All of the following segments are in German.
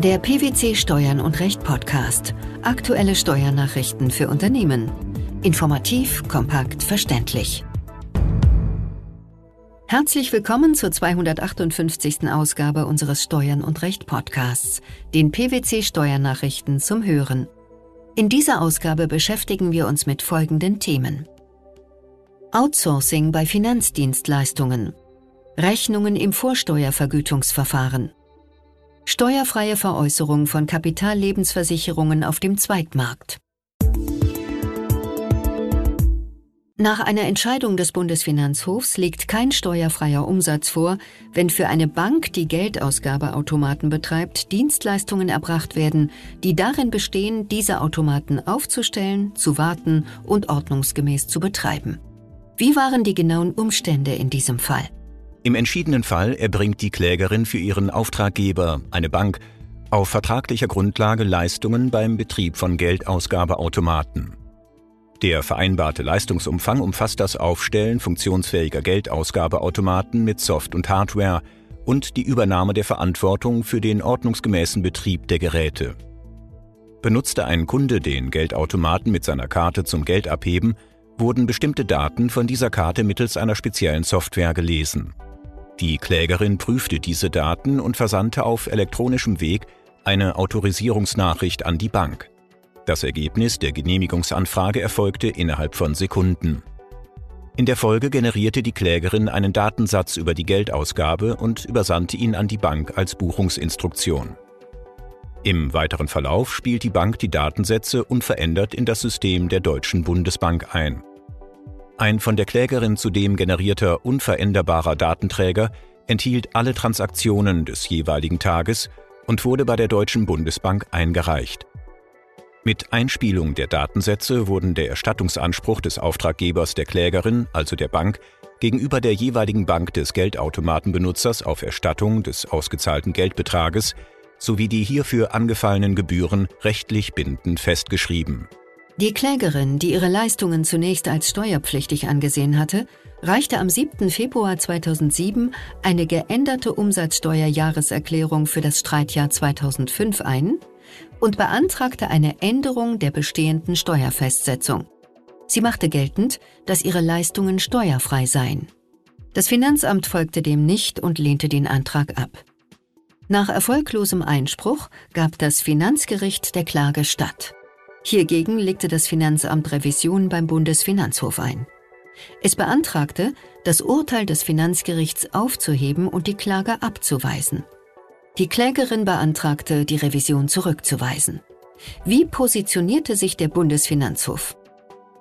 Der PwC Steuern und Recht Podcast. Aktuelle Steuernachrichten für Unternehmen. Informativ, kompakt, verständlich. Herzlich willkommen zur 258. Ausgabe unseres Steuern und Recht Podcasts, den PwC Steuernachrichten zum Hören. In dieser Ausgabe beschäftigen wir uns mit folgenden Themen. Outsourcing bei Finanzdienstleistungen. Rechnungen im Vorsteuervergütungsverfahren. Steuerfreie Veräußerung von Kapitallebensversicherungen auf dem Zweitmarkt. Nach einer Entscheidung des Bundesfinanzhofs liegt kein steuerfreier Umsatz vor, wenn für eine Bank, die Geldausgabeautomaten betreibt, Dienstleistungen erbracht werden, die darin bestehen, diese Automaten aufzustellen, zu warten und ordnungsgemäß zu betreiben. Wie waren die genauen Umstände in diesem Fall? Im entschiedenen Fall erbringt die Klägerin für ihren Auftraggeber, eine Bank, auf vertraglicher Grundlage Leistungen beim Betrieb von Geldausgabeautomaten. Der vereinbarte Leistungsumfang umfasst das Aufstellen funktionsfähiger Geldausgabeautomaten mit Soft- und Hardware und die Übernahme der Verantwortung für den ordnungsgemäßen Betrieb der Geräte. Benutzte ein Kunde den Geldautomaten mit seiner Karte zum Geldabheben, wurden bestimmte Daten von dieser Karte mittels einer speziellen Software gelesen. Die Klägerin prüfte diese Daten und versandte auf elektronischem Weg eine Autorisierungsnachricht an die Bank. Das Ergebnis der Genehmigungsanfrage erfolgte innerhalb von Sekunden. In der Folge generierte die Klägerin einen Datensatz über die Geldausgabe und übersandte ihn an die Bank als Buchungsinstruktion. Im weiteren Verlauf spielt die Bank die Datensätze unverändert in das System der Deutschen Bundesbank ein. Ein von der Klägerin zudem generierter unveränderbarer Datenträger enthielt alle Transaktionen des jeweiligen Tages und wurde bei der Deutschen Bundesbank eingereicht. Mit Einspielung der Datensätze wurden der Erstattungsanspruch des Auftraggebers der Klägerin, also der Bank, gegenüber der jeweiligen Bank des Geldautomatenbenutzers auf Erstattung des ausgezahlten Geldbetrages sowie die hierfür angefallenen Gebühren rechtlich bindend festgeschrieben. Die Klägerin, die ihre Leistungen zunächst als steuerpflichtig angesehen hatte, reichte am 7. Februar 2007 eine geänderte Umsatzsteuerjahreserklärung für das Streitjahr 2005 ein und beantragte eine Änderung der bestehenden Steuerfestsetzung. Sie machte geltend, dass ihre Leistungen steuerfrei seien. Das Finanzamt folgte dem nicht und lehnte den Antrag ab. Nach erfolglosem Einspruch gab das Finanzgericht der Klage statt. Hiergegen legte das Finanzamt Revision beim Bundesfinanzhof ein. Es beantragte, das Urteil des Finanzgerichts aufzuheben und die Klage abzuweisen. Die Klägerin beantragte, die Revision zurückzuweisen. Wie positionierte sich der Bundesfinanzhof?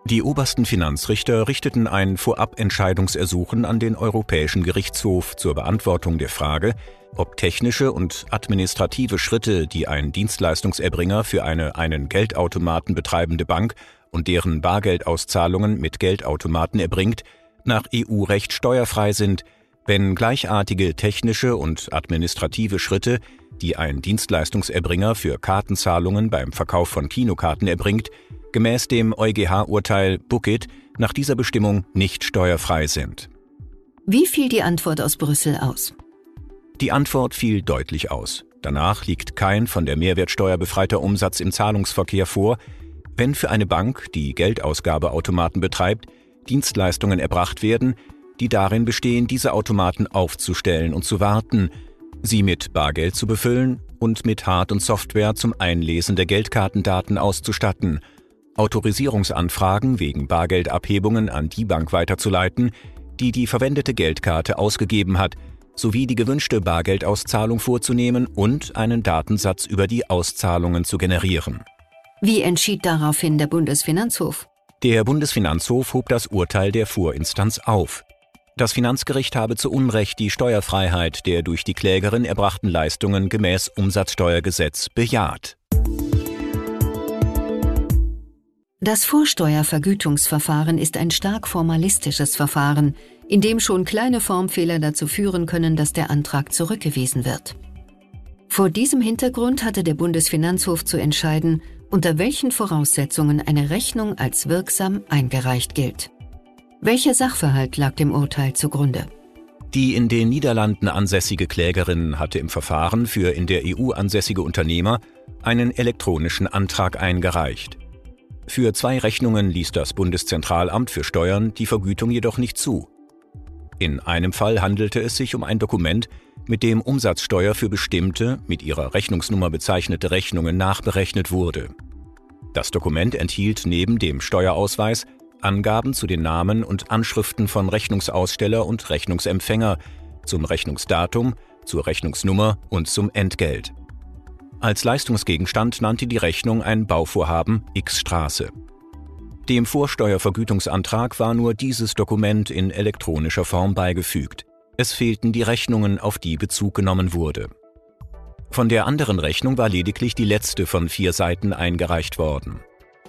Die obersten Finanzrichter richteten ein Vorabentscheidungsersuchen an den Europäischen Gerichtshof zur Beantwortung der Frage, ob technische und administrative Schritte, die ein Dienstleistungserbringer für eine einen Geldautomaten betreibende Bank und deren Bargeldauszahlungen mit Geldautomaten erbringt, nach EU-Recht steuerfrei sind, wenn gleichartige technische und administrative Schritte, die ein Dienstleistungserbringer für Kartenzahlungen beim Verkauf von Kinokarten erbringt, gemäß dem EuGH-Urteil Bookit nach dieser Bestimmung nicht steuerfrei sind. Wie fiel die Antwort aus Brüssel aus? Die Antwort fiel deutlich aus. Danach liegt kein von der Mehrwertsteuer befreiter Umsatz im Zahlungsverkehr vor, wenn für eine Bank, die Geldausgabeautomaten betreibt, Dienstleistungen erbracht werden, die darin bestehen, diese Automaten aufzustellen und zu warten, sie mit Bargeld zu befüllen und mit Hard- und Software zum Einlesen der Geldkartendaten auszustatten – Autorisierungsanfragen wegen Bargeldabhebungen an die Bank weiterzuleiten, die die verwendete Geldkarte ausgegeben hat, sowie die gewünschte Bargeldauszahlung vorzunehmen und einen Datensatz über die Auszahlungen zu generieren. Wie entschied daraufhin der Bundesfinanzhof? Der Bundesfinanzhof hob das Urteil der Vorinstanz auf. Das Finanzgericht habe zu Unrecht die Steuerfreiheit der durch die Klägerin erbrachten Leistungen gemäß Umsatzsteuergesetz bejaht. Das Vorsteuervergütungsverfahren ist ein stark formalistisches Verfahren, in dem schon kleine Formfehler dazu führen können, dass der Antrag zurückgewiesen wird. Vor diesem Hintergrund hatte der Bundesfinanzhof zu entscheiden, unter welchen Voraussetzungen eine Rechnung als wirksam eingereicht gilt. Welcher Sachverhalt lag dem Urteil zugrunde? Die in den Niederlanden ansässige Klägerin hatte im Verfahren für in der EU ansässige Unternehmer einen elektronischen Antrag eingereicht. Für zwei Rechnungen ließ das Bundeszentralamt für Steuern die Vergütung jedoch nicht zu. In einem Fall handelte es sich um ein Dokument, mit dem Umsatzsteuer für bestimmte, mit ihrer Rechnungsnummer bezeichnete Rechnungen nachberechnet wurde. Das Dokument enthielt neben dem Steuerausweis Angaben zu den Namen und Anschriften von Rechnungsaussteller und Rechnungsempfänger, zum Rechnungsdatum, zur Rechnungsnummer und zum Entgelt. Als Leistungsgegenstand nannte die Rechnung ein Bauvorhaben X Straße. Dem Vorsteuervergütungsantrag war nur dieses Dokument in elektronischer Form beigefügt. Es fehlten die Rechnungen, auf die Bezug genommen wurde. Von der anderen Rechnung war lediglich die letzte von vier Seiten eingereicht worden.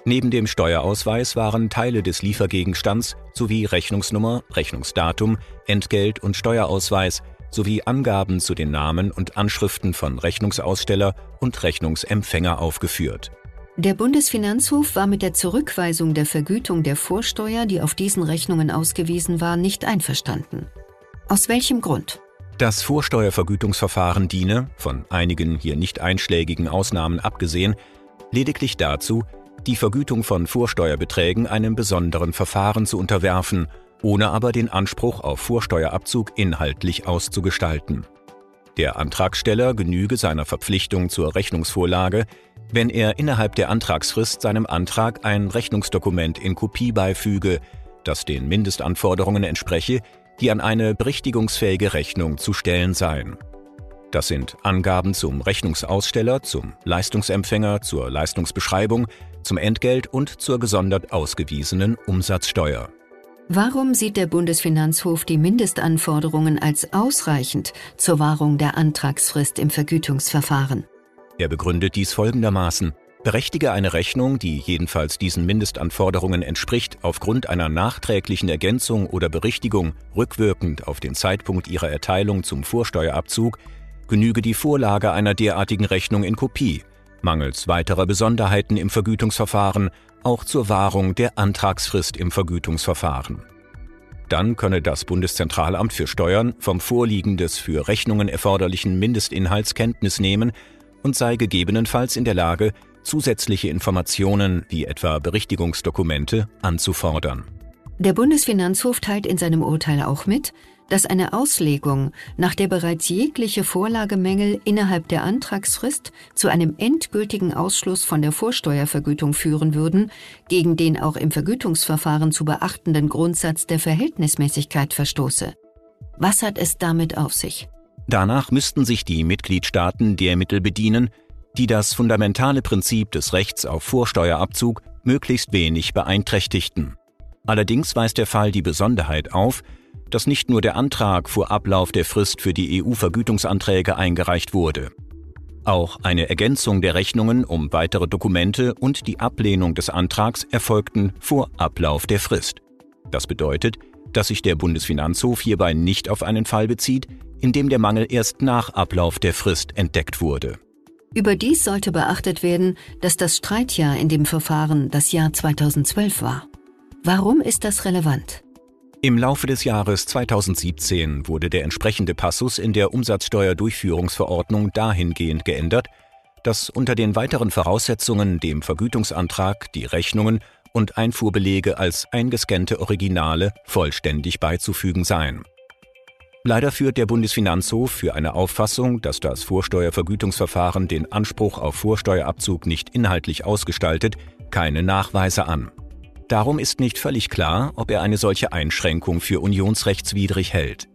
Neben dem Steuerausweis waren Teile des Liefergegenstands sowie Rechnungsnummer, Rechnungsdatum, Entgelt und Steuerausweis sowie Angaben zu den Namen und Anschriften von Rechnungsaussteller und Rechnungsempfänger aufgeführt. Der Bundesfinanzhof war mit der Zurückweisung der Vergütung der Vorsteuer, die auf diesen Rechnungen ausgewiesen war, nicht einverstanden. Aus welchem Grund? Das Vorsteuervergütungsverfahren diene, von einigen hier nicht einschlägigen Ausnahmen abgesehen, lediglich dazu, die Vergütung von Vorsteuerbeträgen einem besonderen Verfahren zu unterwerfen ohne aber den Anspruch auf Vorsteuerabzug inhaltlich auszugestalten. Der Antragsteller genüge seiner Verpflichtung zur Rechnungsvorlage, wenn er innerhalb der Antragsfrist seinem Antrag ein Rechnungsdokument in Kopie beifüge, das den Mindestanforderungen entspreche, die an eine berichtigungsfähige Rechnung zu stellen seien. Das sind Angaben zum Rechnungsaussteller, zum Leistungsempfänger, zur Leistungsbeschreibung, zum Entgelt und zur gesondert ausgewiesenen Umsatzsteuer. Warum sieht der Bundesfinanzhof die Mindestanforderungen als ausreichend zur Wahrung der Antragsfrist im Vergütungsverfahren? Er begründet dies folgendermaßen. Berechtige eine Rechnung, die jedenfalls diesen Mindestanforderungen entspricht, aufgrund einer nachträglichen Ergänzung oder Berichtigung rückwirkend auf den Zeitpunkt ihrer Erteilung zum Vorsteuerabzug, genüge die Vorlage einer derartigen Rechnung in Kopie, mangels weiterer Besonderheiten im Vergütungsverfahren auch zur Wahrung der Antragsfrist im Vergütungsverfahren. Dann könne das Bundeszentralamt für Steuern vom Vorliegen des für Rechnungen erforderlichen Mindestinhalts Kenntnis nehmen und sei gegebenenfalls in der Lage, zusätzliche Informationen wie etwa Berichtigungsdokumente anzufordern. Der Bundesfinanzhof teilt in seinem Urteil auch mit, dass eine Auslegung, nach der bereits jegliche Vorlagemängel innerhalb der Antragsfrist zu einem endgültigen Ausschluss von der Vorsteuervergütung führen würden, gegen den auch im Vergütungsverfahren zu beachtenden Grundsatz der Verhältnismäßigkeit verstoße. Was hat es damit auf sich? Danach müssten sich die Mitgliedstaaten der Mittel bedienen, die das fundamentale Prinzip des Rechts auf Vorsteuerabzug möglichst wenig beeinträchtigten. Allerdings weist der Fall die Besonderheit auf, dass nicht nur der Antrag vor Ablauf der Frist für die EU-Vergütungsanträge eingereicht wurde. Auch eine Ergänzung der Rechnungen um weitere Dokumente und die Ablehnung des Antrags erfolgten vor Ablauf der Frist. Das bedeutet, dass sich der Bundesfinanzhof hierbei nicht auf einen Fall bezieht, in dem der Mangel erst nach Ablauf der Frist entdeckt wurde. Überdies sollte beachtet werden, dass das Streitjahr in dem Verfahren das Jahr 2012 war. Warum ist das relevant? Im Laufe des Jahres 2017 wurde der entsprechende Passus in der Umsatzsteuerdurchführungsverordnung dahingehend geändert, dass unter den weiteren Voraussetzungen dem Vergütungsantrag die Rechnungen und Einfuhrbelege als eingescannte Originale vollständig beizufügen seien. Leider führt der Bundesfinanzhof für eine Auffassung, dass das Vorsteuervergütungsverfahren den Anspruch auf Vorsteuerabzug nicht inhaltlich ausgestaltet, keine Nachweise an. Darum ist nicht völlig klar, ob er eine solche Einschränkung für unionsrechtswidrig hält.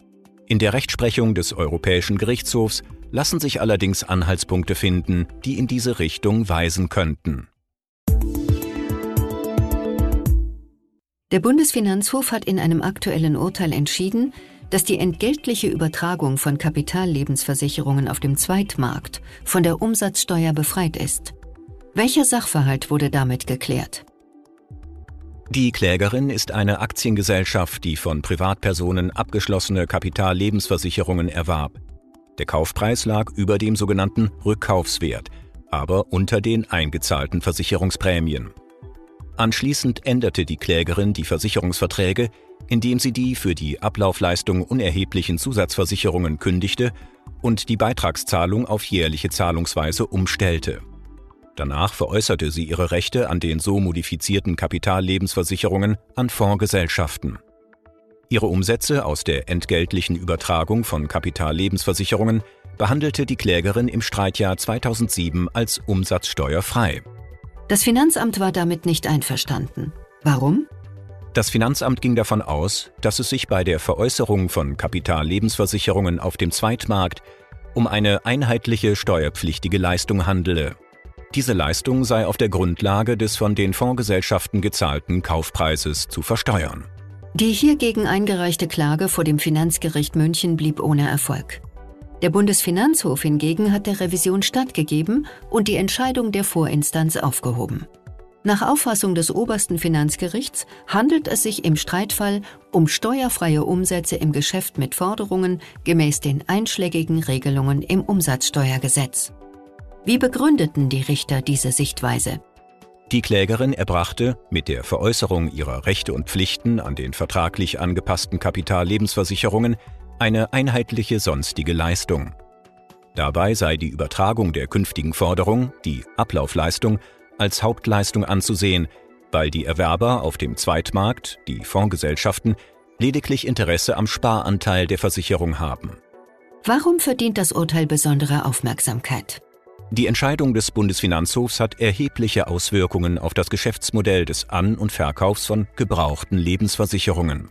In der Rechtsprechung des Europäischen Gerichtshofs lassen sich allerdings Anhaltspunkte finden, die in diese Richtung weisen könnten. Der Bundesfinanzhof hat in einem aktuellen Urteil entschieden, dass die entgeltliche Übertragung von Kapitallebensversicherungen auf dem Zweitmarkt von der Umsatzsteuer befreit ist. Welcher Sachverhalt wurde damit geklärt? Die Klägerin ist eine Aktiengesellschaft, die von Privatpersonen abgeschlossene Kapitallebensversicherungen erwarb. Der Kaufpreis lag über dem sogenannten Rückkaufswert, aber unter den eingezahlten Versicherungsprämien. Anschließend änderte die Klägerin die Versicherungsverträge, indem sie die für die Ablaufleistung unerheblichen Zusatzversicherungen kündigte und die Beitragszahlung auf jährliche Zahlungsweise umstellte. Danach veräußerte sie ihre Rechte an den so modifizierten Kapitallebensversicherungen an Fondsgesellschaften. Ihre Umsätze aus der entgeltlichen Übertragung von Kapitallebensversicherungen behandelte die Klägerin im Streitjahr 2007 als umsatzsteuerfrei. Das Finanzamt war damit nicht einverstanden. Warum? Das Finanzamt ging davon aus, dass es sich bei der Veräußerung von Kapitallebensversicherungen auf dem Zweitmarkt um eine einheitliche steuerpflichtige Leistung handele. Diese Leistung sei auf der Grundlage des von den Fondsgesellschaften gezahlten Kaufpreises zu versteuern. Die hiergegen eingereichte Klage vor dem Finanzgericht München blieb ohne Erfolg. Der Bundesfinanzhof hingegen hat der Revision stattgegeben und die Entscheidung der Vorinstanz aufgehoben. Nach Auffassung des obersten Finanzgerichts handelt es sich im Streitfall um steuerfreie Umsätze im Geschäft mit Forderungen gemäß den einschlägigen Regelungen im Umsatzsteuergesetz. Wie begründeten die Richter diese Sichtweise? Die Klägerin erbrachte mit der Veräußerung ihrer Rechte und Pflichten an den vertraglich angepassten Kapitallebensversicherungen eine einheitliche sonstige Leistung. Dabei sei die Übertragung der künftigen Forderung, die Ablaufleistung, als Hauptleistung anzusehen, weil die Erwerber auf dem Zweitmarkt, die Fondsgesellschaften, lediglich Interesse am Sparanteil der Versicherung haben. Warum verdient das Urteil besondere Aufmerksamkeit? Die Entscheidung des Bundesfinanzhofs hat erhebliche Auswirkungen auf das Geschäftsmodell des An- und Verkaufs von gebrauchten Lebensversicherungen.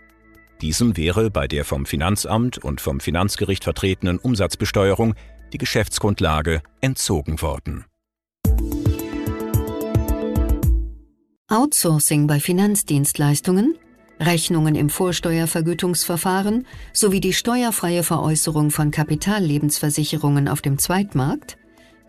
Diesem wäre bei der vom Finanzamt und vom Finanzgericht vertretenen Umsatzbesteuerung die Geschäftsgrundlage entzogen worden. Outsourcing bei Finanzdienstleistungen, Rechnungen im Vorsteuervergütungsverfahren sowie die steuerfreie Veräußerung von Kapitallebensversicherungen auf dem Zweitmarkt